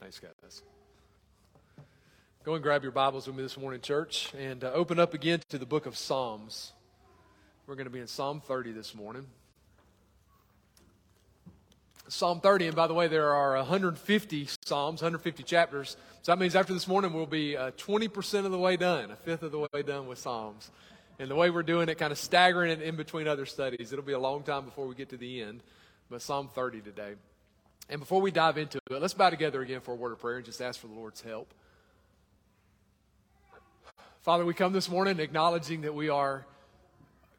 Thanks, guys. Go and grab your Bibles with me this morning, church, and uh, open up again to the book of Psalms. We're going to be in Psalm 30 this morning. Psalm 30, and by the way, there are 150 Psalms, 150 chapters. So that means after this morning, we'll be uh, 20% of the way done, a fifth of the way done with Psalms. And the way we're doing it, kind of staggering it in between other studies, it'll be a long time before we get to the end. But Psalm 30 today. And before we dive into it, let's bow together again for a word of prayer and just ask for the Lord's help. Father, we come this morning acknowledging that we are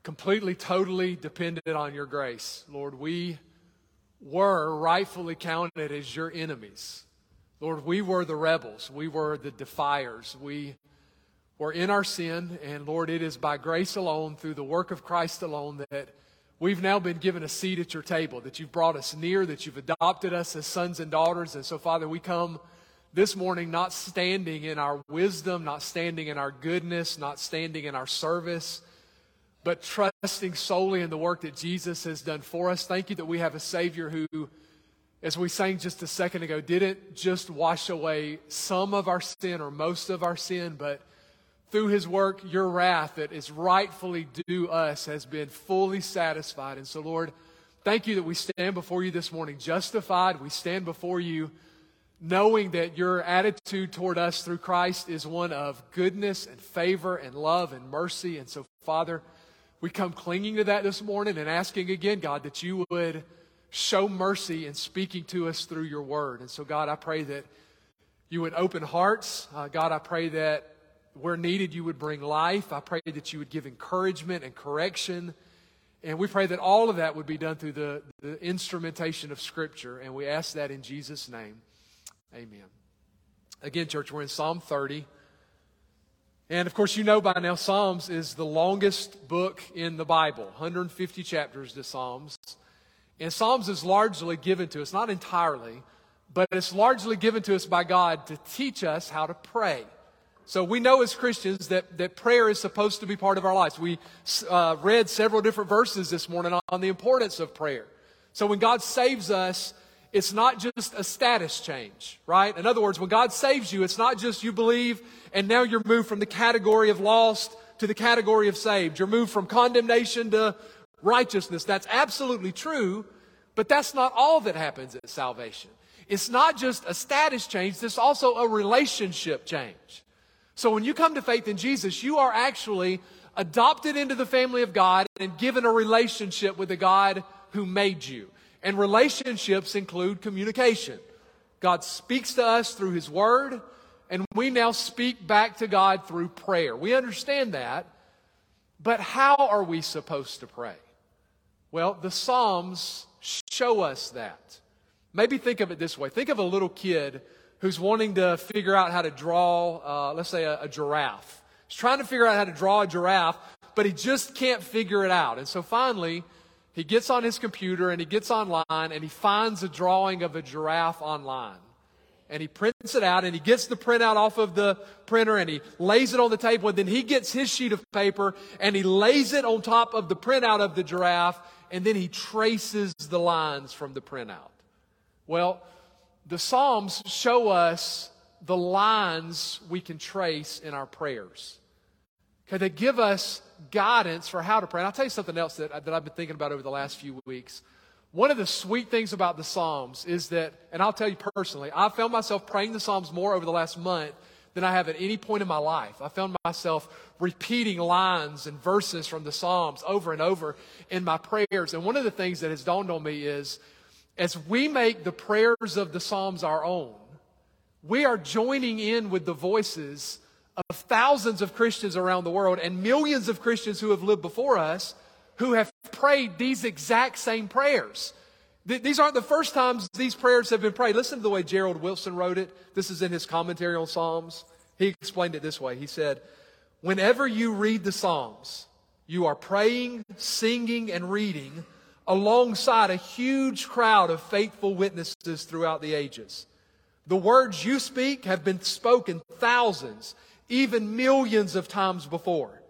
completely, totally dependent on your grace. Lord, we were rightfully counted as your enemies. Lord, we were the rebels. We were the defiers. We were in our sin. And Lord, it is by grace alone, through the work of Christ alone, that we've now been given a seat at your table, that you've brought us near, that you've adopted us as sons and daughters. And so, Father, we come this morning not standing in our wisdom, not standing in our goodness, not standing in our service, but trusting solely in the work that Jesus has done for us. Thank you that we have a Savior who, as we sang just a second ago, didn't just wash away some of our sin or most of our sin, but through his work, your wrath that is rightfully due us has been fully satisfied. And so, Lord, thank you that we stand before you this morning justified. We stand before you knowing that your attitude toward us through Christ is one of goodness and favor and love and mercy. And so, Father, we come clinging to that this morning and asking again, God, that you would show mercy in speaking to us through your word. And so, God, I pray that you would open hearts. Uh, God, I pray that where needed, you would bring life. I pray that you would give encouragement and correction. And we pray that all of that would be done through the, the instrumentation of Scripture. And we ask that in Jesus' name. Amen. Again, church, we're in Psalm 30. And of course, you know by now, Psalms is the longest book in the Bible 150 chapters to Psalms. And Psalms is largely given to us, not entirely, but it's largely given to us by God to teach us how to pray. So we know as Christians that, that prayer is supposed to be part of our lives. We uh, read several different verses this morning on, on the importance of prayer. So when God saves us, it's not just a status change, right? In other words, when God saves you, it's not just you believe and now you're moved from the category of lost to the category of saved. You're moved from condemnation to righteousness. That's absolutely true, but that's not all that happens at salvation. It's not just a status change, it's also a relationship change. So when you come to faith in Jesus, you are actually adopted into the family of God and given a relationship with the God who made you. And relationships include communication. God speaks to us through His Word, and we now speak back to God through prayer. We understand that, but how are we supposed to pray? Well, the Psalms show us that. Maybe think of it this way think of a little kid who's wanting to figure out how to draw, uh, let's say, a, a giraffe. He's trying to figure out how to draw a giraffe, but he just can't figure it out. And so finally, he gets on his computer and he gets online and he finds a drawing of a giraffe online. And he prints it out and he gets the printout off of the printer and he lays it on the table. And then he gets his sheet of paper and he lays it on top of the printout of the giraffe and then he traces the lines from the printout. Well, the Psalms show us the lines we can trace in our prayers. Okay, they give us guidance for how to pray. And I'll tell you something else that, that I've been thinking about over the last few weeks. One of the sweet things about the Psalms is that, and I'll tell you personally, I've found myself praying the Psalms more over the last month than I have at any point in my life. I found myself repeating lines and verses from the Psalms over and over in my prayers. And one of the things that has dawned on me is as we make the prayers of the Psalms our own, we are joining in with the voices of thousands of Christians around the world and millions of Christians who have lived before us who have prayed these exact same prayers. Th- these aren't the first times these prayers have been prayed. Listen to the way Gerald Wilson wrote it. This is in his commentary on Psalms. He explained it this way. He said, Whenever you read the Psalms, you are praying, singing, and reading alongside a huge crowd of faithful witnesses throughout the ages. The words you speak have been spoken thousands even millions of times before.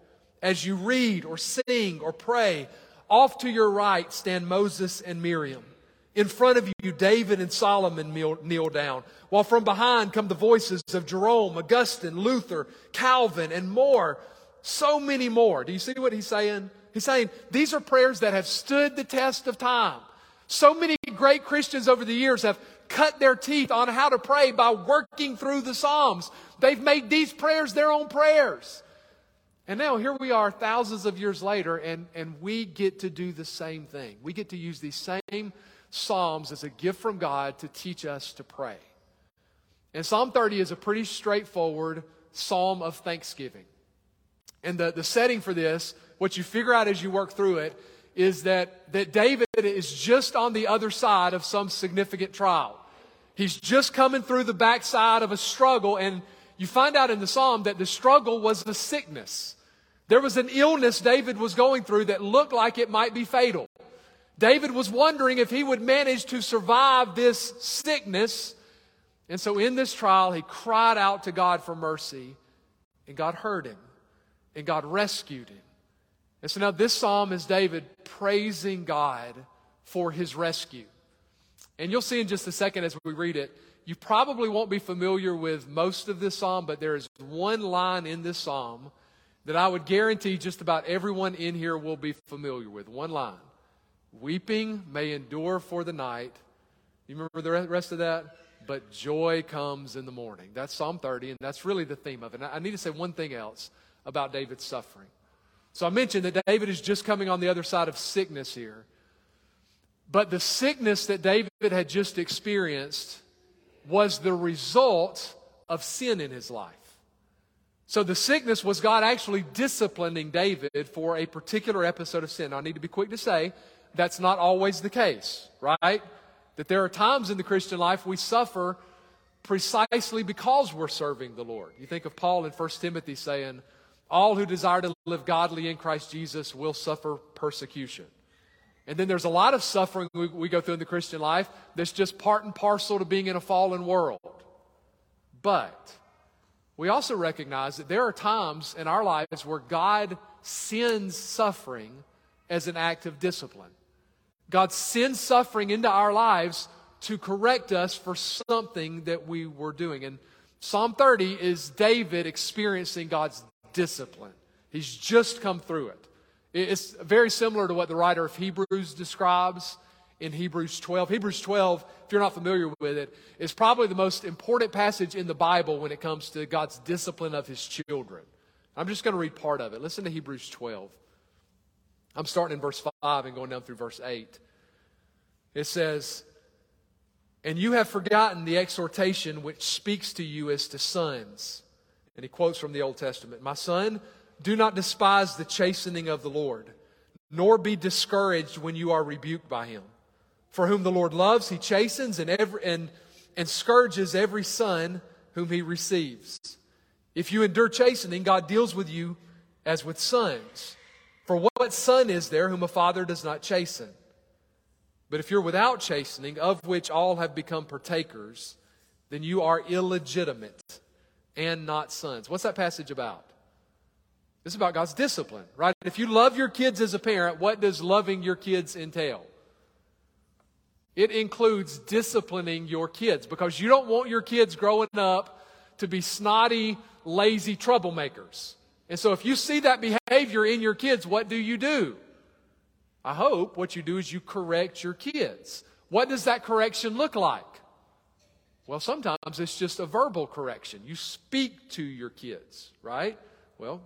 As you read or sing or pray, off to your right stand Moses and Miriam. In front of you, David and Solomon kneel down, while from behind come the voices of Jerome, Augustine, Luther, Calvin, and more. So many more. Do you see what he's saying? He's saying these are prayers that have stood the test of time. So many great Christians over the years have cut their teeth on how to pray by working through the Psalms. They've made these prayers their own prayers. And now here we are thousands of years later, and, and we get to do the same thing. We get to use these same Psalms as a gift from God to teach us to pray. And Psalm 30 is a pretty straightforward psalm of thanksgiving. And the, the setting for this, what you figure out as you work through it, is that, that David is just on the other side of some significant trial. He's just coming through the backside of a struggle, and you find out in the psalm that the struggle was the sickness. There was an illness David was going through that looked like it might be fatal. David was wondering if he would manage to survive this sickness. And so in this trial, he cried out to God for mercy, and God heard him, and God rescued him. And so now this psalm is David praising God for his rescue. And you'll see in just a second as we read it, you probably won't be familiar with most of this psalm, but there is one line in this psalm that I would guarantee just about everyone in here will be familiar with. One line. Weeping may endure for the night. You remember the rest of that? But joy comes in the morning. That's Psalm 30, and that's really the theme of it. And I need to say one thing else about David's suffering. So I mentioned that David is just coming on the other side of sickness here. But the sickness that David had just experienced was the result of sin in his life. So the sickness was God actually disciplining David for a particular episode of sin. Now, I need to be quick to say that's not always the case, right? That there are times in the Christian life we suffer precisely because we're serving the Lord. You think of Paul in 1 Timothy saying, All who desire to live godly in Christ Jesus will suffer persecution. And then there's a lot of suffering we, we go through in the Christian life that's just part and parcel to being in a fallen world. But we also recognize that there are times in our lives where God sends suffering as an act of discipline. God sends suffering into our lives to correct us for something that we were doing. And Psalm 30 is David experiencing God's discipline. He's just come through it. It's very similar to what the writer of Hebrews describes in Hebrews 12. Hebrews 12, if you're not familiar with it, is probably the most important passage in the Bible when it comes to God's discipline of his children. I'm just going to read part of it. Listen to Hebrews 12. I'm starting in verse 5 and going down through verse 8. It says, And you have forgotten the exhortation which speaks to you as to sons. And he quotes from the Old Testament My son, do not despise the chastening of the Lord, nor be discouraged when you are rebuked by him. For whom the Lord loves, he chastens and, every, and, and scourges every son whom he receives. If you endure chastening, God deals with you as with sons. For what son is there whom a father does not chasten? But if you're without chastening, of which all have become partakers, then you are illegitimate and not sons. What's that passage about? It's about God's discipline, right? If you love your kids as a parent, what does loving your kids entail? It includes disciplining your kids because you don't want your kids growing up to be snotty, lazy troublemakers. And so if you see that behavior in your kids, what do you do? I hope what you do is you correct your kids. What does that correction look like? Well, sometimes it's just a verbal correction. You speak to your kids, right? Well,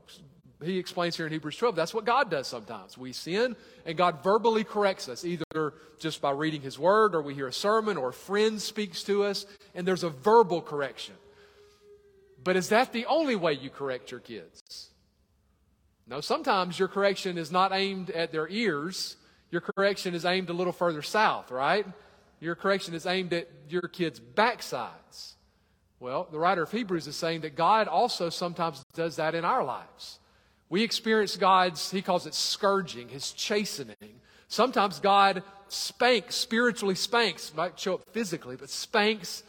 he explains here in Hebrews 12 that's what God does sometimes. We sin and God verbally corrects us, either just by reading his word or we hear a sermon or a friend speaks to us, and there's a verbal correction. But is that the only way you correct your kids? No, sometimes your correction is not aimed at their ears. Your correction is aimed a little further south, right? Your correction is aimed at your kids' backsides. Well, the writer of Hebrews is saying that God also sometimes does that in our lives. We experience God's, he calls it scourging, his chastening. Sometimes God spanks, spiritually spanks, might show up physically, but spanks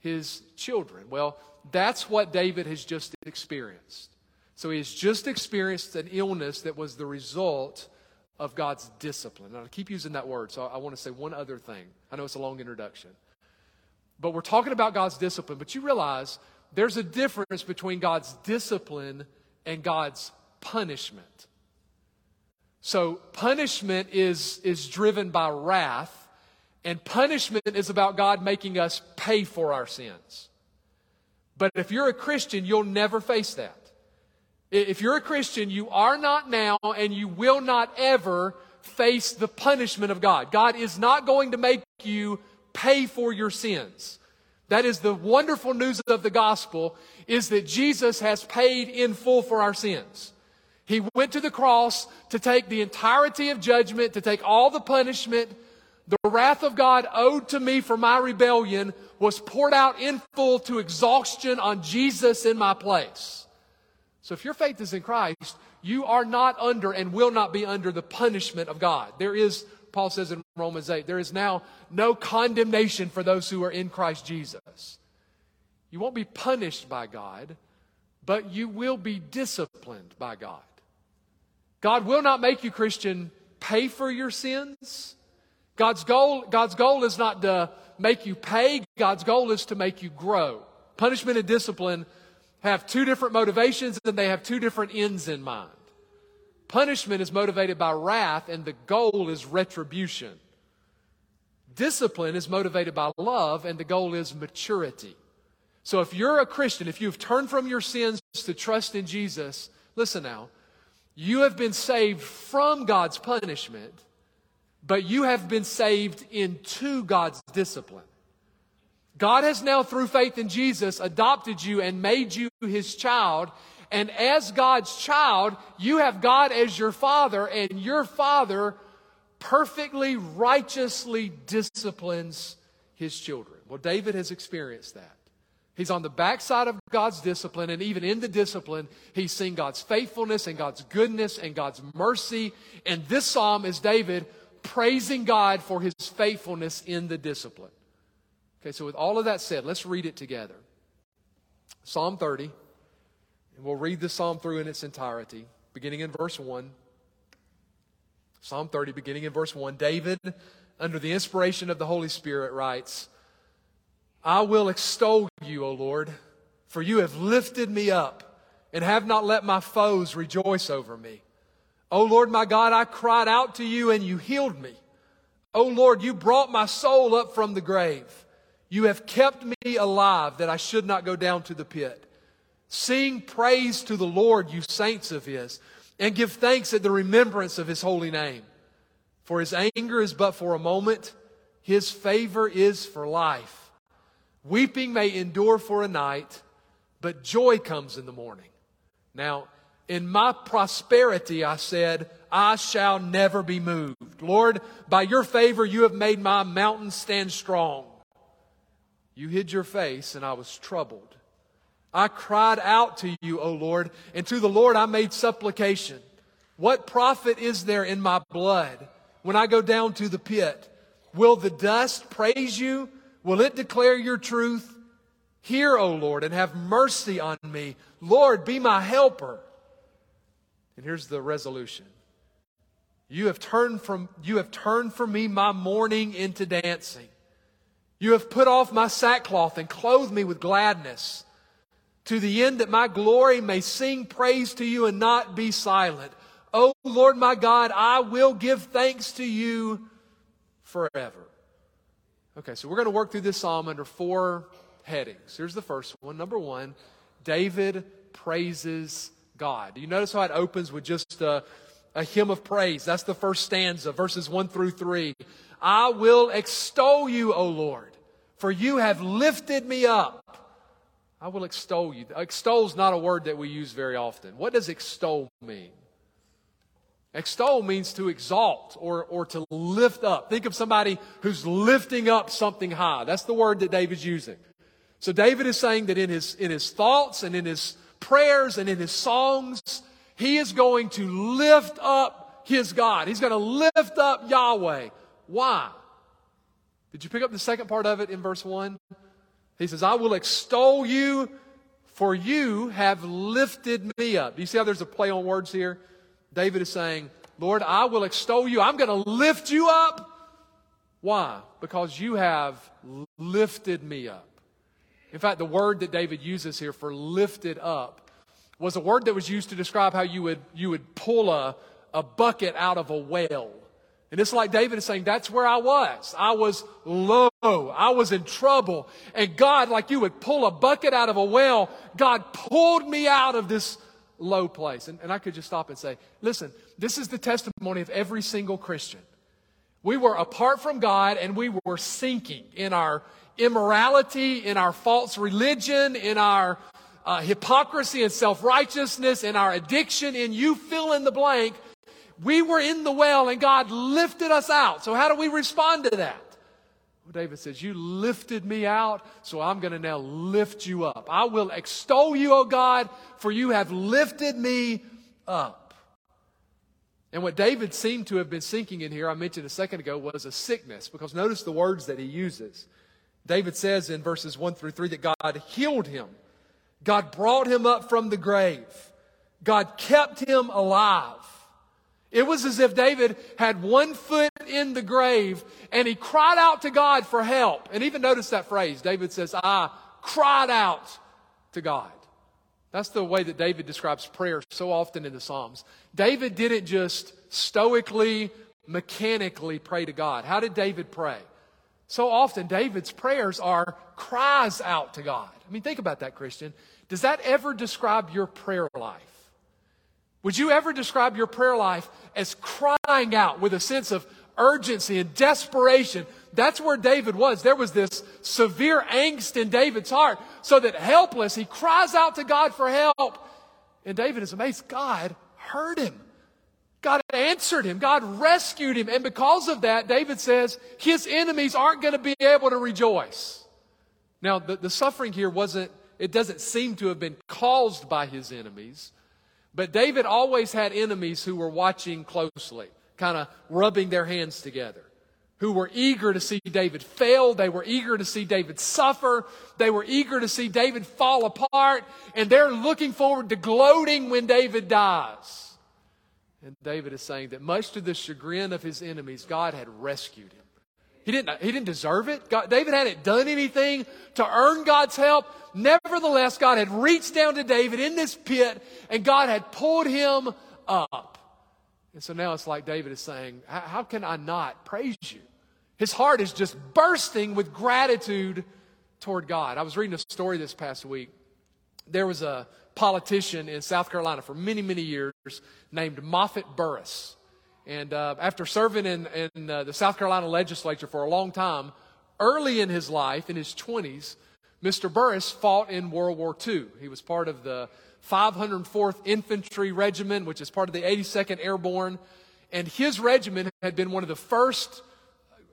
his children. Well, that's what David has just experienced. So he has just experienced an illness that was the result of God's discipline. And I keep using that word, so I want to say one other thing. I know it's a long introduction. But we're talking about God's discipline, but you realize there's a difference between God's discipline and God's punishment. So punishment is, is driven by wrath, and punishment is about God making us pay for our sins. But if you're a Christian, you'll never face that. If you're a Christian, you are not now and you will not ever face the punishment of God. God is not going to make you pay for your sins. That is the wonderful news of the gospel is that Jesus has paid in full for our sins. He went to the cross to take the entirety of judgment, to take all the punishment. The wrath of God owed to me for my rebellion was poured out in full to exhaustion on Jesus in my place. So if your faith is in Christ, you are not under and will not be under the punishment of God. There is, Paul says in Romans 8, there is now no condemnation for those who are in Christ Jesus. You won't be punished by God, but you will be disciplined by God. God will not make you, Christian, pay for your sins. God's goal, God's goal is not to make you pay, God's goal is to make you grow. Punishment and discipline have two different motivations and they have two different ends in mind. Punishment is motivated by wrath and the goal is retribution. Discipline is motivated by love and the goal is maturity. So if you're a Christian, if you've turned from your sins to trust in Jesus, listen now, you have been saved from God's punishment, but you have been saved into God's discipline. God has now, through faith in Jesus, adopted you and made you his child. And as God's child, you have God as your father, and your father perfectly, righteously disciplines his children. Well, David has experienced that. He's on the backside of God's discipline, and even in the discipline, he's seen God's faithfulness and God's goodness and God's mercy. And this psalm is David praising God for his faithfulness in the discipline. Okay, so with all of that said, let's read it together. Psalm 30, and we'll read the psalm through in its entirety, beginning in verse 1. Psalm 30, beginning in verse 1. David, under the inspiration of the Holy Spirit, writes, I will extol you, O Lord, for you have lifted me up and have not let my foes rejoice over me. O Lord my God, I cried out to you and you healed me. O Lord, you brought my soul up from the grave. You have kept me alive that I should not go down to the pit. Sing praise to the Lord, you saints of his, and give thanks at the remembrance of his holy name. For his anger is but for a moment, his favor is for life. Weeping may endure for a night, but joy comes in the morning. Now, in my prosperity, I said, I shall never be moved. Lord, by your favor, you have made my mountain stand strong. You hid your face, and I was troubled. I cried out to you, O Lord, and to the Lord I made supplication. What profit is there in my blood when I go down to the pit? Will the dust praise you? Will it declare your truth? Hear, O Lord, and have mercy on me. Lord, be my helper. And here's the resolution. You have turned from, you have turned from me my mourning into dancing. You have put off my sackcloth and clothed me with gladness to the end that my glory may sing praise to you and not be silent. O Lord my God, I will give thanks to you forever. Okay, so we're going to work through this psalm under four headings. Here's the first one. Number one, David praises God. Do you notice how it opens with just a, a hymn of praise? That's the first stanza, verses one through three. I will extol you, O Lord, for you have lifted me up. I will extol you. Extol is not a word that we use very often. What does extol mean? Extol means to exalt or, or to lift up. Think of somebody who's lifting up something high. That's the word that David's using. So David is saying that in his, in his thoughts and in his prayers and in his songs, he is going to lift up his God. He's going to lift up Yahweh. Why? Did you pick up the second part of it in verse 1? He says, I will extol you, for you have lifted me up. Do you see how there's a play on words here? David is saying, Lord, I will extol you. I'm going to lift you up. Why? Because you have lifted me up. In fact, the word that David uses here for lifted up was a word that was used to describe how you would, you would pull a, a bucket out of a well. And it's like David is saying, that's where I was. I was low. I was in trouble. And God, like you would pull a bucket out of a well, God pulled me out of this low place. And, and I could just stop and say, listen, this is the testimony of every single Christian. We were apart from God and we were sinking in our immorality, in our false religion, in our uh, hypocrisy and self righteousness, in our addiction, in you fill in the blank. We were in the well and God lifted us out. So, how do we respond to that? David says, You lifted me out, so I'm going to now lift you up. I will extol you, O God, for you have lifted me up. And what David seemed to have been sinking in here, I mentioned a second ago, was a sickness, because notice the words that he uses. David says in verses 1 through 3 that God healed him, God brought him up from the grave, God kept him alive. It was as if David had one foot in the grave and he cried out to God for help. And even notice that phrase. David says, I cried out to God. That's the way that David describes prayer so often in the Psalms. David didn't just stoically, mechanically pray to God. How did David pray? So often, David's prayers are cries out to God. I mean, think about that, Christian. Does that ever describe your prayer life? Would you ever describe your prayer life as crying out with a sense of urgency and desperation? That's where David was. There was this severe angst in David's heart, so that helpless, he cries out to God for help. And David is amazed. God heard him. God answered him. God rescued him. And because of that, David says his enemies aren't going to be able to rejoice. Now, the, the suffering here wasn't, it doesn't seem to have been caused by his enemies. But David always had enemies who were watching closely, kind of rubbing their hands together, who were eager to see David fail. They were eager to see David suffer. They were eager to see David fall apart. And they're looking forward to gloating when David dies. And David is saying that much to the chagrin of his enemies, God had rescued him. He didn't, he didn't deserve it. God, David hadn't done anything to earn God's help. Nevertheless, God had reached down to David in this pit and God had pulled him up. And so now it's like David is saying, How can I not praise you? His heart is just bursting with gratitude toward God. I was reading a story this past week. There was a politician in South Carolina for many, many years named Moffatt Burriss. And uh, after serving in, in uh, the South Carolina legislature for a long time, early in his life, in his 20s, Mr. Burriss fought in World War II. He was part of the 504th Infantry Regiment, which is part of the 82nd Airborne. And his regiment had been one of the first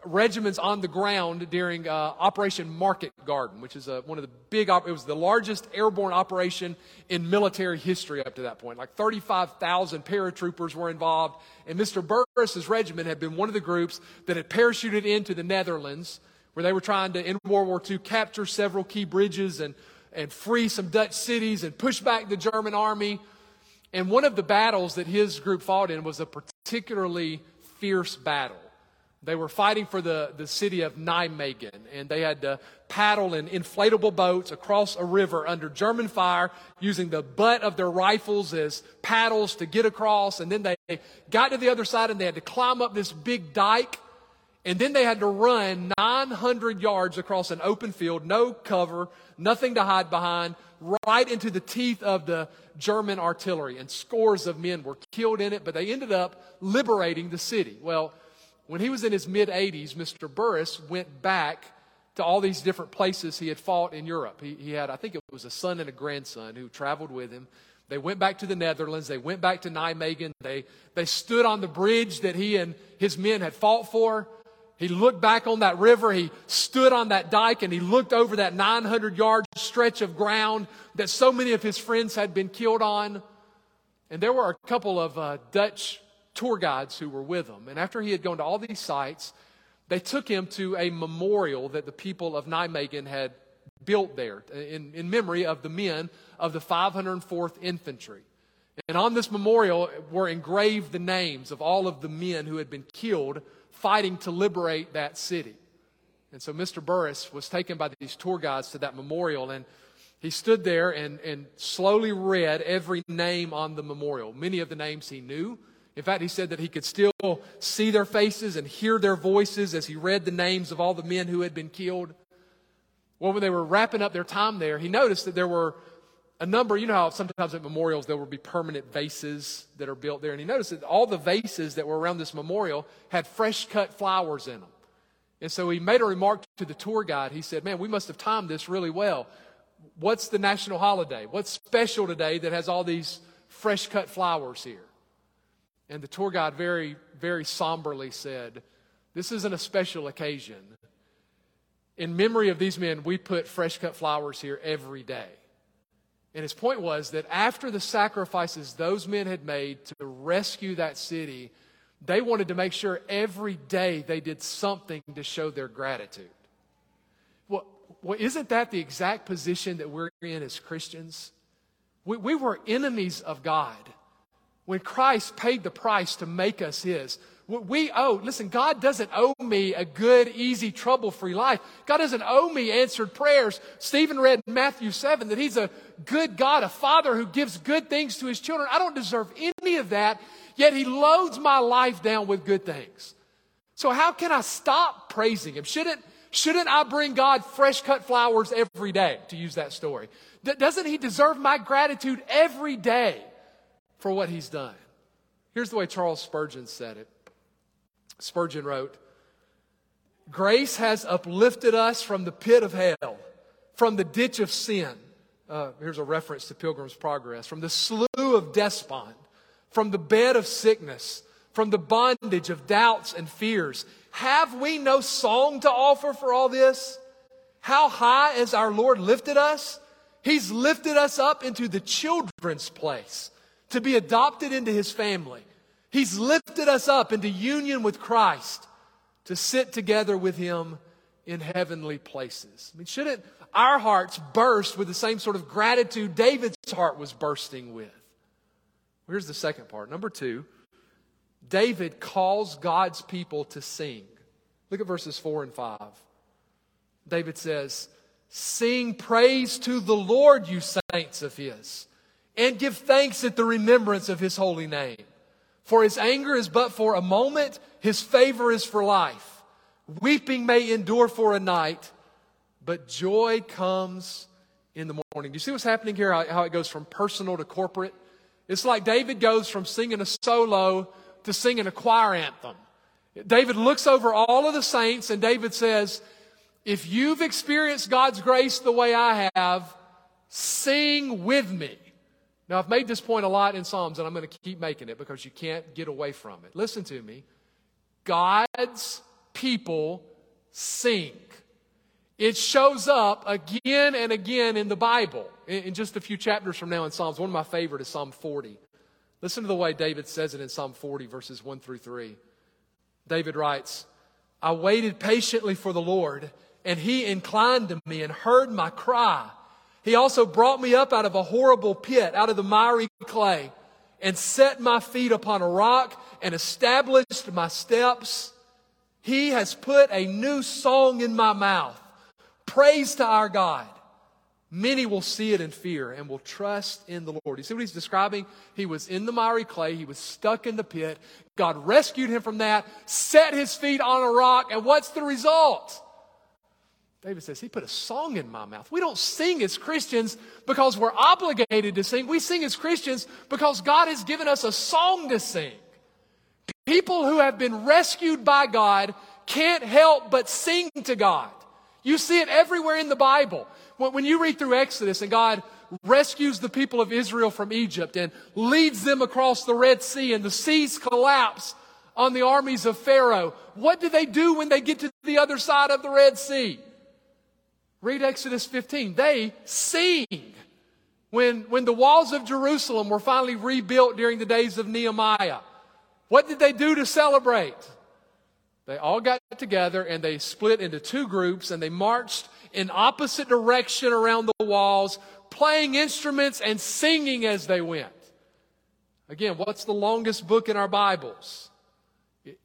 regiments on the ground during uh, Operation Market Garden, which is a, one of the big, op- it was the largest airborne operation in military history up to that point. Like 35,000 paratroopers were involved, and Mr. Burriss's regiment had been one of the groups that had parachuted into the Netherlands, where they were trying to, in World War II, capture several key bridges and, and free some Dutch cities and push back the German army. And one of the battles that his group fought in was a particularly fierce battle. They were fighting for the, the city of Nijmegen, and they had to paddle in inflatable boats across a river under German fire using the butt of their rifles as paddles to get across. And then they got to the other side and they had to climb up this big dike. And then they had to run 900 yards across an open field, no cover, nothing to hide behind, right into the teeth of the German artillery. And scores of men were killed in it, but they ended up liberating the city. Well, when he was in his mid 80s, Mr. Burriss went back to all these different places he had fought in Europe. He, he had, I think it was a son and a grandson who traveled with him. They went back to the Netherlands. They went back to Nijmegen. They, they stood on the bridge that he and his men had fought for. He looked back on that river. He stood on that dike and he looked over that 900 yard stretch of ground that so many of his friends had been killed on. And there were a couple of uh, Dutch tour guides who were with him. And after he had gone to all these sites, they took him to a memorial that the people of Nijmegen had built there in, in memory of the men of the 504th Infantry. And on this memorial were engraved the names of all of the men who had been killed fighting to liberate that city. And so Mr. Burriss was taken by these tour guides to that memorial, and he stood there and, and slowly read every name on the memorial. Many of the names he knew. In fact, he said that he could still see their faces and hear their voices as he read the names of all the men who had been killed. Well, when they were wrapping up their time there, he noticed that there were a number, you know how sometimes at memorials there will be permanent vases that are built there. And he noticed that all the vases that were around this memorial had fresh cut flowers in them. And so he made a remark to the tour guide. He said, Man, we must have timed this really well. What's the national holiday? What's special today that has all these fresh cut flowers here? And the tour guide very, very somberly said, This isn't a special occasion. In memory of these men, we put fresh cut flowers here every day. And his point was that after the sacrifices those men had made to rescue that city, they wanted to make sure every day they did something to show their gratitude. Well, well isn't that the exact position that we're in as Christians? We, we were enemies of God when Christ paid the price to make us His. What we owe, listen, God doesn't owe me a good, easy, trouble free life. God doesn't owe me answered prayers. Stephen read Matthew 7 that He's a good God, a Father who gives good things to His children. I don't deserve any of that, yet He loads my life down with good things. So, how can I stop praising Him? Shouldn't, shouldn't I bring God fresh cut flowers every day, to use that story? doesn't He deserve my gratitude every day for what He's done? Here's the way Charles Spurgeon said it. Spurgeon wrote, Grace has uplifted us from the pit of hell, from the ditch of sin. Uh, here's a reference to Pilgrim's Progress. From the slough of despond, from the bed of sickness, from the bondage of doubts and fears. Have we no song to offer for all this? How high has our Lord lifted us? He's lifted us up into the children's place to be adopted into his family. He's lifted us up into union with Christ to sit together with Him in heavenly places. I mean, shouldn't our hearts burst with the same sort of gratitude David's heart was bursting with? Here's the second part. Number two, David calls God's people to sing. Look at verses 4 and 5. David says, Sing praise to the Lord, you saints of His, and give thanks at the remembrance of His holy name. For his anger is but for a moment, his favor is for life. Weeping may endure for a night, but joy comes in the morning. Do you see what's happening here? How, it goes from personal to corporate? It's like David goes from singing a solo to singing a choir anthem. David looks over all of the saints and David says, If you've experienced God's grace the way I have, sing with me. Now, I've made this point a lot in Psalms, and I'm going to keep making it because you can't get away from it. Listen to me. God's people sing. It shows up again and again in the Bible. In just a few chapters from now in Psalms, one of my favorite is Psalm 40. Listen to the way David says it in Psalm 40, verses 1 through 3. David writes, I waited patiently for the Lord, and he inclined to me and heard my cry. He also brought me up out of a horrible pit, out of the miry clay, and set my feet upon a rock and established my steps. He has put a new song in my mouth. Praise to our God. Many will see it in fear and will trust in the Lord. You see what he's describing? He was in the miry clay. He was stuck in the pit. God rescued him from that, set his feet on a rock, and what's the result? David says, He put a song in my mouth. We don't sing as Christians because we're obligated to sing. We sing as Christians because God has given us a song to sing. People who have been rescued by God can't help but sing to God. You see it everywhere in the Bible. When you read through Exodus and God rescues the people of Israel from Egypt and leads them across the Red Sea and the seas collapse on the armies of Pharaoh, what do they do when they get to the other side of the Red Sea? Read Exodus 15. They sing. When, when the walls of Jerusalem were finally rebuilt during the days of Nehemiah, what did they do to celebrate? They all got together and they split into two groups and they marched in opposite direction around the walls, playing instruments and singing as they went. Again, what's the longest book in our Bibles?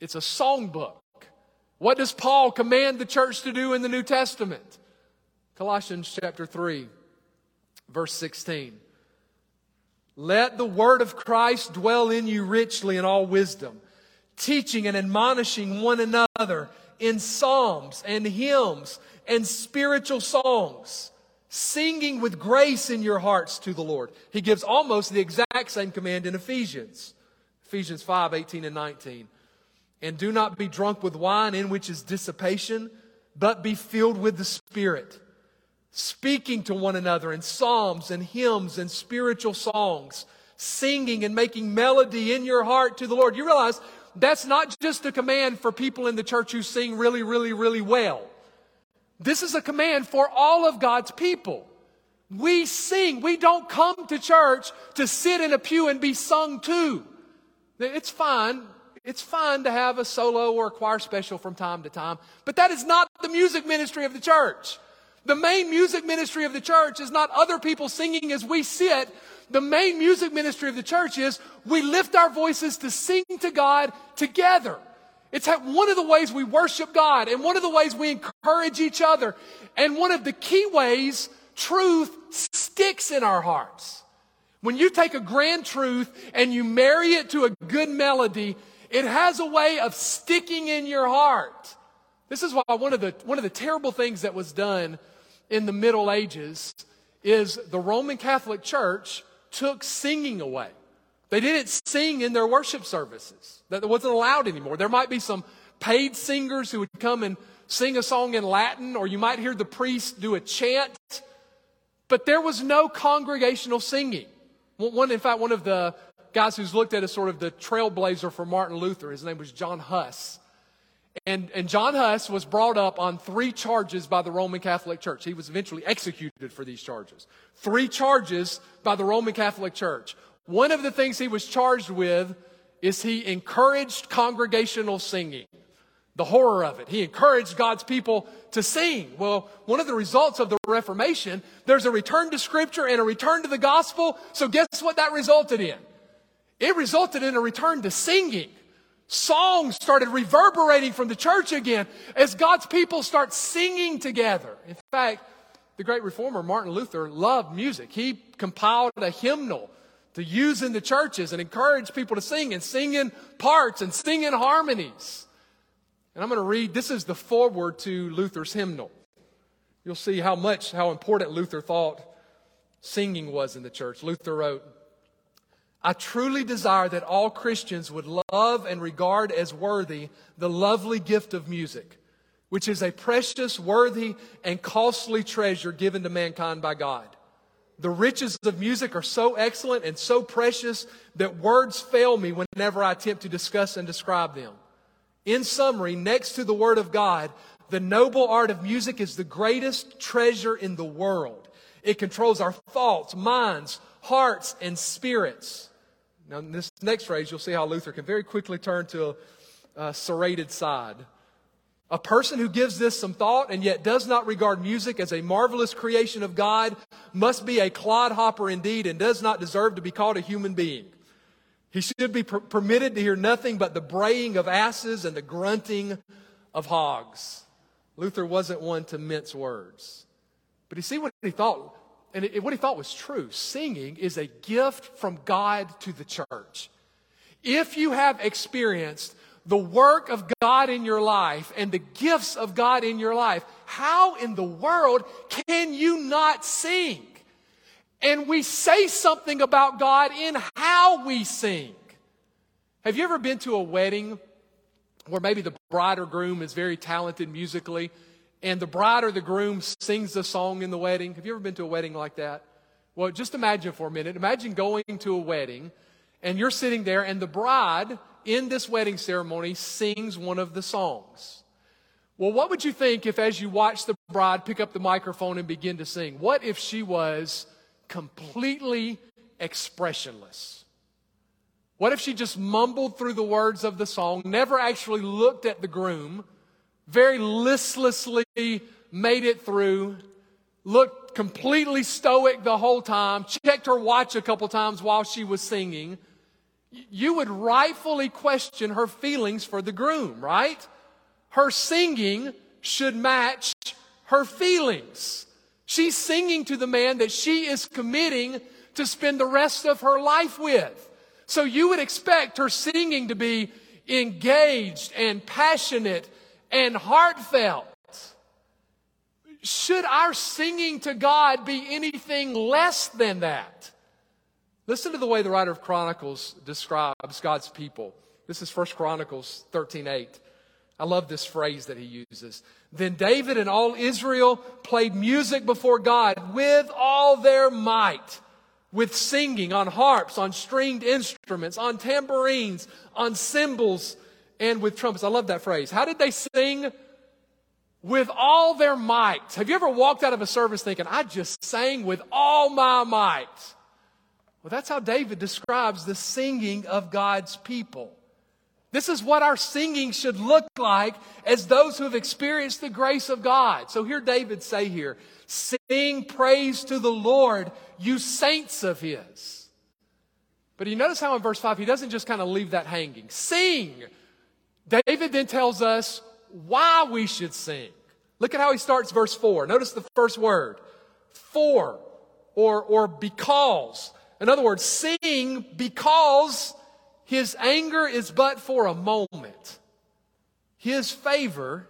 It's a song book. What does Paul command the church to do in the New Testament? Colossians chapter 3, verse 16. Let the word of Christ dwell in you richly in all wisdom, teaching and admonishing one another in psalms and hymns and spiritual songs, singing with grace in your hearts to the Lord. He gives almost the exact same command in Ephesians. Ephesians 5, 18 and 19. And do not be drunk with wine in which is dissipation, but be filled with the Spirit, speaking to one another in psalms and hymns and spiritual songs, singing and making melody in your heart to the Lord. You realize that's not just a command for people in the church who sing really, really, really well. This is a command for all of God's people. We sing. We don't come to church to sit in a pew and be sung to. It's fine. It's fine to have a solo or a choir special from time to time, but that is not the music ministry of the church. The main music ministry of the church is not other people singing as we sit. The main music ministry of the church is we lift our voices to sing to God together. It's one of the ways we worship God and one of the ways we encourage each other. And one of the key ways truth sticks in our hearts. When you take a grand truth and you marry it to a good melody, it has a way of sticking in your heart. This is why one of the, one of the terrible things that was done in the Middle Ages is the Roman Catholic Church took singing away. They didn't sing in their worship services. That wasn't allowed anymore. There might be some paid singers who would come and sing a song in Latin, or you might hear the priest do a chant, but there was no congregational singing. One, in fact, one of the guys who's looked at as sort of the trailblazer for Martin Luther. His name was John Huss. And, and John Huss was brought up on three charges by the Roman Catholic Church. He was eventually executed for these charges. Three charges by the Roman Catholic Church. One of the things he was charged with is he encouraged congregational singing. The horror of it. He encouraged God's people to sing. Well, one of the results of the Reformation, there's a return to Scripture and a return to the gospel. So guess what that resulted in? It resulted in a return to singing. Songs started reverberating from the church again as God's people start singing together. In fact, the great reformer Martin Luther loved music. He compiled a hymnal to use in the churches and encourage people to sing and sing in parts and sing in harmonies. And I'm going to read this is the foreword to Luther's hymnal. You'll see how much, how important Luther thought singing was in the church. Luther wrote, I truly desire that all Christians would love and regard as worthy the lovely gift of music, which is a precious, worthy, and costly treasure given to mankind by God. The riches of music are so excellent and so precious that words fail me whenever I attempt to discuss and describe them. In summary, next to the Word of God, the noble art of music is the greatest treasure in the world. It controls our thoughts, minds, hearts, and spirits. Now, in this next phrase, you'll see how Luther can very quickly turn to a, a serrated side. A person who gives this some thought and yet does not regard music as a marvelous creation of God must be a clodhopper indeed and does not deserve to be called a human being. He should be per- permitted to hear nothing but the braying of asses and the grunting of hogs. Luther wasn't one to mince words. But you see what he thought and it, what he thought was true singing is a gift from God to the church. If you have experienced the work of God in your life and the gifts of God in your life, how in the world can you not sing? And we say something about God in how we sing. Have you ever been to a wedding where maybe the bride or groom is very talented musically and the bride or the groom sings the song in the wedding. Have you ever been to a wedding like that? Well, just imagine for a minute. Imagine going to a wedding and you're sitting there and the bride in this wedding ceremony sings one of the songs. Well, what would you think if as you watch the bride pick up the microphone and begin to sing? What if she was completely expressionless? What if she just mumbled through the words of the song, never actually looked at the groom, very listlessly made it through, looked completely stoic the whole time, checked her watch a couple times while she was singing, you would rightfully question her feelings for the groom, right? Her singing should match her feelings. She's singing to the man that she is committing to spend the rest of her life with. So you would expect her singing to be engaged and passionate and heartfelt. Should our singing to God be anything less than that? Listen to the way the writer of Chronicles describes God's people. This is 1 Chronicles 13 8. I love this phrase that he uses. Then David and all Israel played music before God with all their might, with singing on harps, on stringed instruments, on tambourines, on cymbals, and with trumpets. I love that phrase. How did they sing? With all their might. Have you ever walked out of a service thinking, I just sang with all my might? Well, that's how David describes the singing of God's people. This is what our singing should look like as those who have experienced the grace of God. So hear David say here, sing praise to the Lord, you saints of his. But you notice how in verse 5 he doesn't just kind of leave that hanging. Sing. David then tells us why we should sing. Look at how he starts verse 4. Notice the first word. For or, or because. In other words, sing because his anger is but for a moment. His favor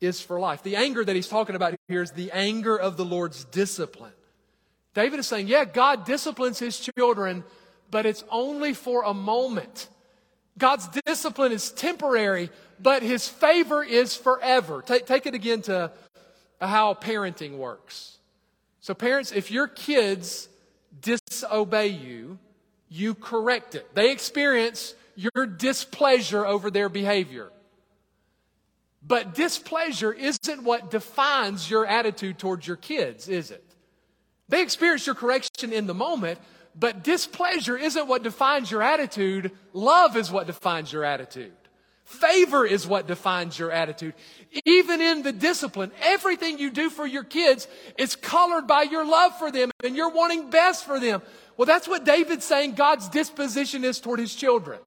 is for life. The anger that he's talking about here is the anger of the Lord's discipline. David is saying, yeah, God disciplines his children, but it's only for a moment. God's discipline is temporary, but his favor is forever. Take, take it again to how parenting works. So, parents, if your kids disobey you, you correct it. They experience your displeasure over their behavior. But displeasure isn't what defines your attitude towards your kids, is it? They experience your correction in the moment, but displeasure isn't what defines your attitude. Love is what defines your attitude. Favor is what defines your attitude. Even in the discipline, everything you do for your kids is colored by your love for them and you're wanting best for them. Well, that's what David's saying God's disposition is toward his children.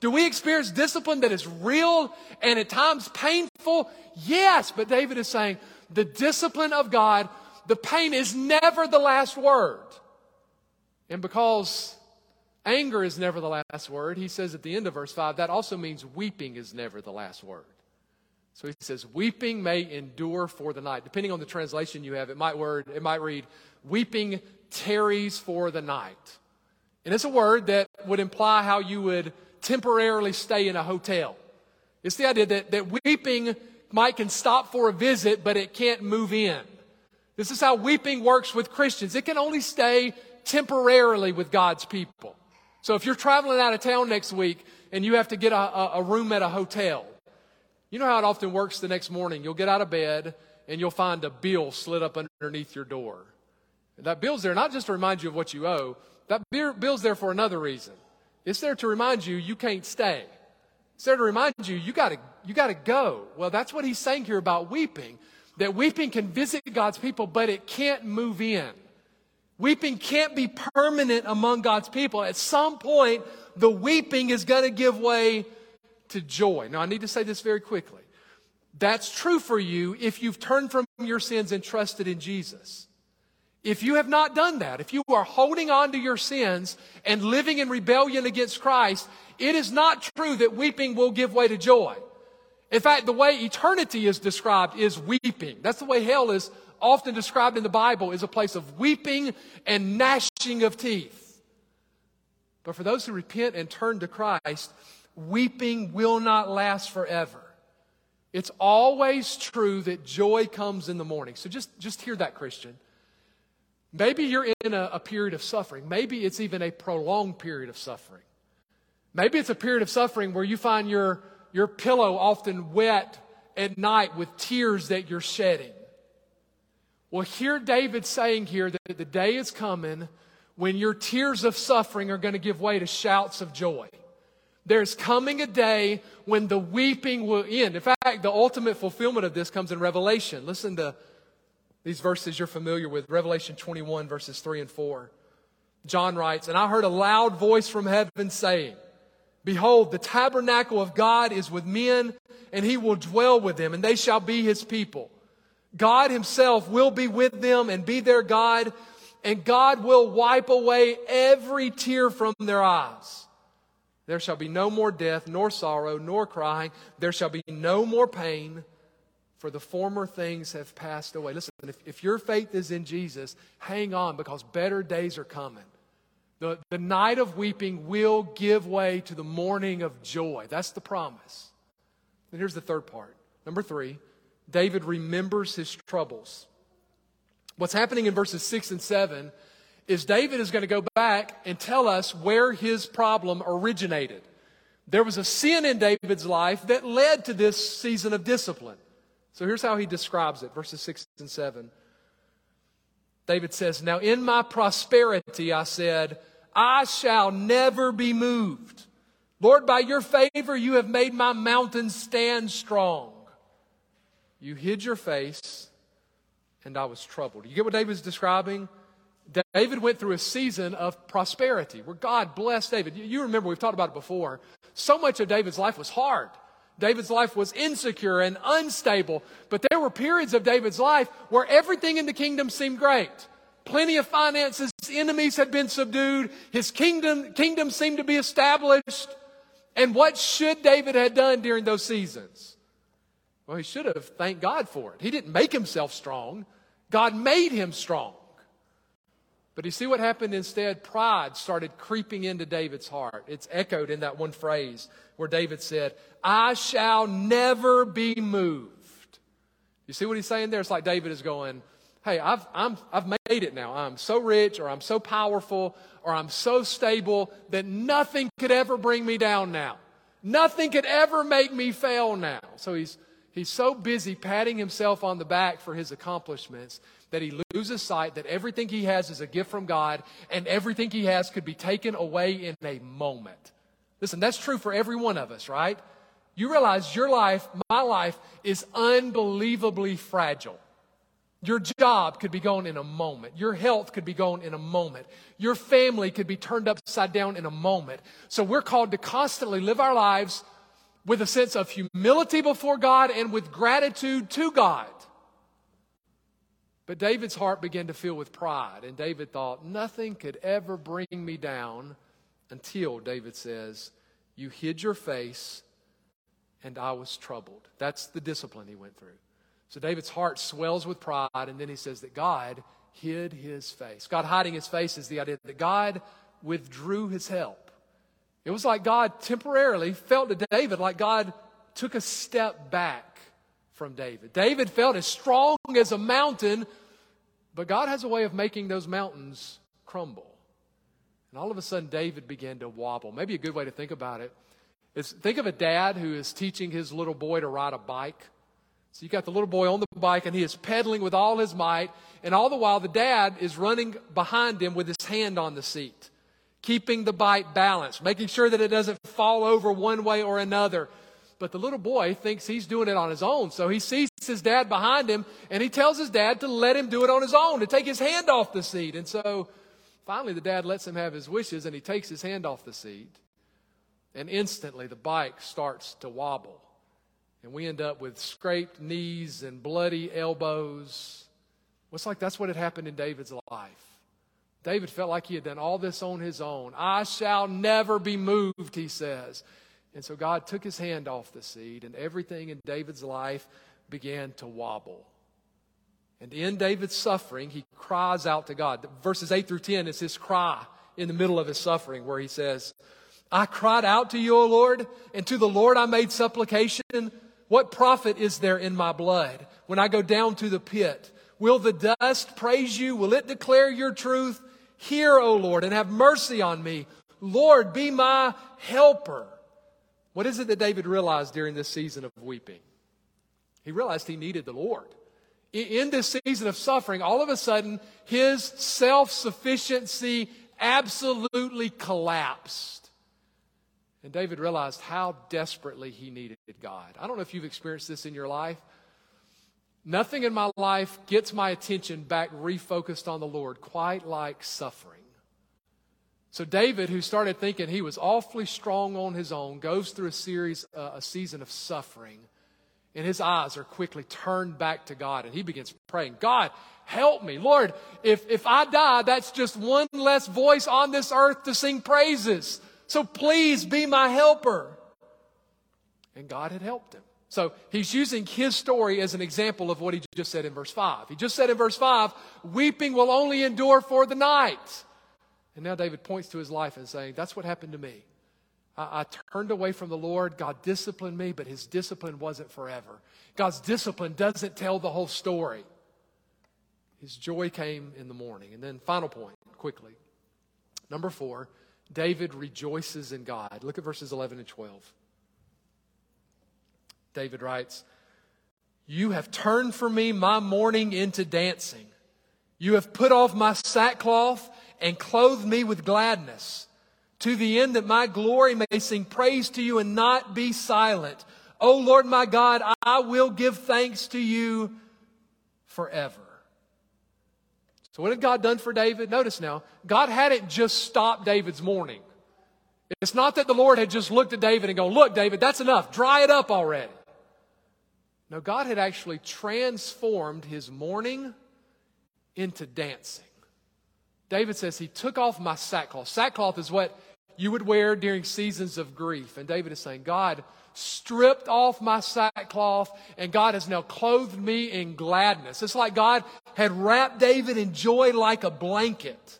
Do we experience discipline that is real and at times painful? Yes, but David is saying the discipline of God, the pain is never the last word. And because anger is never the last word, he says at the end of verse 5, that also means weeping is never the last word. So he says, weeping may endure for the night. Depending on the translation you have, it might word, it might read, weeping tarries for the night. And it's a word that would imply how you would temporarily stay in a hotel. It's the idea that, that weeping might can stop for a visit, but it can't move in. This is how weeping works with Christians. It can only stay temporarily with God's people. So if you're traveling out of town next week and you have to get a, a, room at a hotel, you know how it often works the next morning. You'll get out of bed and you'll find a bill slid up underneath your door. That bill's there not just to remind you of what you owe, that bill's there for another reason. It's there to remind you you can't stay. It's there to remind you you gotta, you gotta go. Well, that's what he's saying here about weeping. That weeping can visit God's people, but it can't move in. Weeping can't be permanent among God's people. At some point, the weeping is going to give way to joy. Now, I need to say this very quickly. That's true for you if you've turned from your sins and trusted in Jesus. If you have not done that, if you are holding on to your sins and living in rebellion against Christ, it is not true that weeping will give way to joy. In fact, the way eternity is described is weeping. That's the way hell is often described in the Bible is a place of weeping and gnashing of teeth. But for those who repent and turn to Christ, weeping will not last forever. It's always true that joy comes in the morning. So just, just hear that, Christian. Maybe you're in a, a, period of suffering. Maybe it's even a prolonged period of suffering. Maybe it's a period of suffering where you find your, your pillow often wet at night with tears that you're shedding. Well, hear David saying here that the day is coming when your tears of suffering are going to give way to shouts of joy. There's coming a day when the weeping will end. In fact, the ultimate fulfillment of this comes in Revelation. Listen to these verses you're familiar with Revelation 21, verses 3 and 4. John writes, And I heard a loud voice from heaven saying, Behold, the tabernacle of God is with men, and he will dwell with them, and they shall be his people. God himself will be with them and be their God, and God will wipe away every tear from their eyes. There shall be no more death, nor sorrow, nor crying. There shall be no more pain, for the former things have passed away. Listen, if, if your faith is in Jesus, hang on because better days are coming. The, the night of weeping will give way to the morning of joy. That's the promise. And here's the third part. Number three, David remembers his troubles. What's happening in verses 6 and 7 is David is going to go back and tell us where his problem originated. There was a sin in David's life that led to this season of discipline. So here's how he describes it verses 6 and 7. David says, Now in my prosperity I said, I shall never be moved. Lord, by your favor you have made my mountain stand strong. You hid your face, and I was troubled. You get what David's describing? David went through a season of prosperity where God blessed David. You remember, we've talked about it before. So much of David's life was hard. David's life was insecure and unstable, but there were periods of David's life where everything in the kingdom seemed great. Plenty of finances, enemies had been subdued, his kingdom, kingdom seemed to be established. And what should David have done during those seasons? Well, he should have thanked God for it. He didn't make himself strong, God made him strong. But you see what happened instead? Pride started creeping into David's heart. It's echoed in that one phrase where David said, I shall never be moved. You see what he's saying there? It's like David is going, Hey, I've, I'm, I've made it now. I'm so rich, or I'm so powerful, or I'm so stable that nothing could ever bring me down now. Nothing could ever make me fail now. So he's He's so busy patting himself on the back for his accomplishments that he loses sight that everything he has is a gift from God and everything he has could be taken away in a moment. Listen, that's true for every one of us, right? You realize your life, my life, is unbelievably fragile. Your job could be gone in a moment. Your health could be gone in a moment. Your family could be turned upside down in a moment. So we're called to constantly live our lives with a sense of humility before God and with gratitude to God. But David's heart began to fill with pride, and David thought, nothing could ever bring me down until, David says, you hid your face and I was troubled. That's the discipline he went through. So David's heart swells with pride, and then he says that God hid his face. God hiding his face is the idea that God withdrew his help. It was like God temporarily felt to David like God took a step back from David. David felt as strong as a mountain, but God has a way of making those mountains crumble. And all of a sudden, David began to wobble. Maybe a good way to think about it is think of a dad who is teaching his little boy to ride a bike. So you got the little boy on the bike and he is pedaling with all his might, and all the while the dad is running behind him with his hand on the seat keeping the bite balanced, making sure that it doesn't fall over one way or another. But the little boy thinks he's doing it on his own. So he sees his dad behind him and he tells his dad to let him do it on his own, to take his hand off the seat. And so finally the dad lets him have his wishes and he takes his hand off the seat. And instantly the bike starts to wobble. And we end up with scraped knees and bloody elbows. It's like that's what had happened in David's life. David felt like he had done all this on his own. I shall never be moved, he says. And so God took his hand off the seed, and everything in David's life began to wobble. And in David's suffering, he cries out to God. Verses 8 through 10 is his cry in the middle of his suffering, where he says, I cried out to you, O Lord, and to the Lord I made supplication. What profit is there in my blood when I go down to the pit? Will the dust praise you? Will it declare your truth? Hear, O Lord, and have mercy on me. Lord, be my helper. What is it that David realized during this season of weeping? He realized he needed the Lord. In this season of suffering, all of a sudden, his self sufficiency absolutely collapsed. And David realized how desperately he needed God. I don't know if you've experienced this in your life. Nothing in my life gets my attention back refocused on the Lord quite like suffering. So David, who started thinking he was awfully strong on his own, goes through a series, uh, a season of suffering, and his eyes are quickly turned back to God, and he begins praying, God, help me. Lord, if, if I die, that's just one less voice on this earth to sing praises. So please be my helper. And God had helped him. So he's using his story as an example of what he just said in verse 5. He just said in verse 5, weeping will only endure for the night. And now David points to his life and saying, That's what happened to me. I, I, turned away from the Lord. God disciplined me, but his discipline wasn't forever. God's discipline doesn't tell the whole story. His joy came in the morning. And then, final point, quickly. Number four, David rejoices in God. Look at verses 11 and 12. David writes, You have turned for me my mourning into dancing. You have put off my sackcloth and clothed me with gladness, to the end that my glory may sing praise to you and not be silent. O Lord my God, I will give thanks to you forever. So, what had God done for David? Notice now, God hadn't just stopped David's mourning. It's not that the Lord had just looked at David and gone, Look, David, that's enough. Dry it up already. No, God had actually transformed his mourning into dancing. David says, He took off my sackcloth. Sackcloth is what you would wear during seasons of grief. And David is saying, God stripped off my sackcloth, and God has now clothed me in gladness. It's like God had wrapped David in joy like a blanket.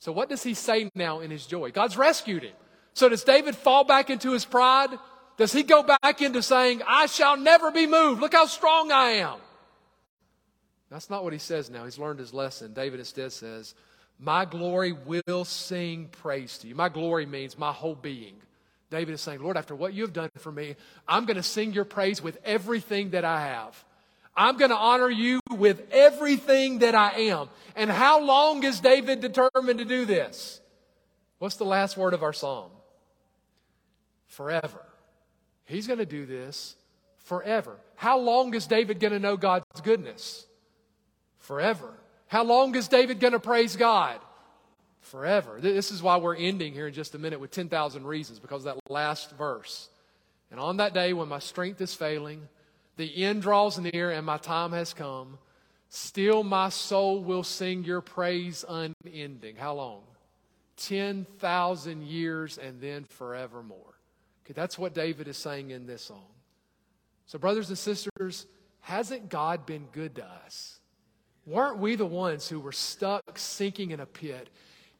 So, what does he say now in his joy? God's rescued him. So, does David fall back into his pride? Does he go back into saying, I shall never be moved? Look how strong I am. That's not what he says now. He's learned his lesson. David instead says, My glory will sing praise to you. My glory means my whole being. David is saying, Lord, after what you have done for me, I'm going to sing your praise with everything that I have. I'm going to honor you with everything that I am. And how long is David determined to do this? What's the last word of our psalm? Forever. He's going to do this forever. How long is David going to know God's goodness? Forever. How long is David going to praise God? Forever. This is why we're ending here in just a minute with 10,000 reasons, because that last verse. And on that day when my strength is failing, the end draws near, and my time has come, still my soul will sing your praise unending. How long? 10,000 years and then forevermore. Okay, that's what David is saying in this song. So, brothers and sisters, hasn't God been good to us? Weren't we the ones who were stuck sinking in a pit,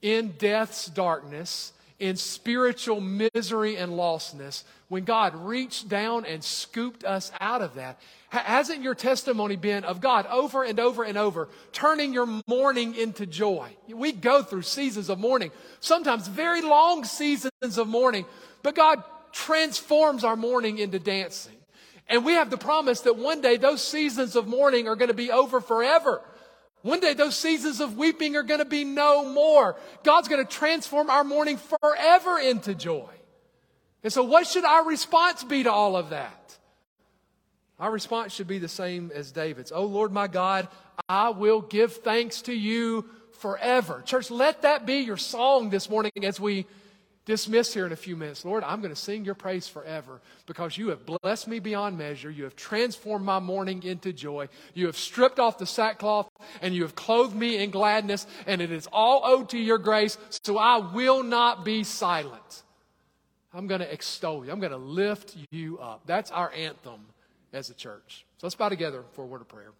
in death's darkness, in spiritual misery and lostness, when God reached down and scooped us out of that? Hasn't your testimony been of God over and over and over, turning your mourning into joy? We go through seasons of mourning, sometimes very long seasons of mourning, but God transforms our mourning into dancing. And we have the promise that one day those seasons of mourning are going to be over forever. One day, those seasons of weeping are going to be no more. God's going to transform our mourning forever into joy. And so, what should our response be to all of that? Our response should be the same as David's. Oh, Lord my God, I will give thanks to you forever. Church, let that be your song this morning as we dismiss here in a few minutes. Lord, I'm going to sing your praise forever because you have blessed me beyond measure. You have transformed my mourning into joy. You have stripped off the sackcloth and you have clothed me in gladness, and it is all owed to your grace. So I will not be silent. I'm going to extol you. I'm going to lift you up. That's our anthem as a church. So let's bow together for a word of prayer.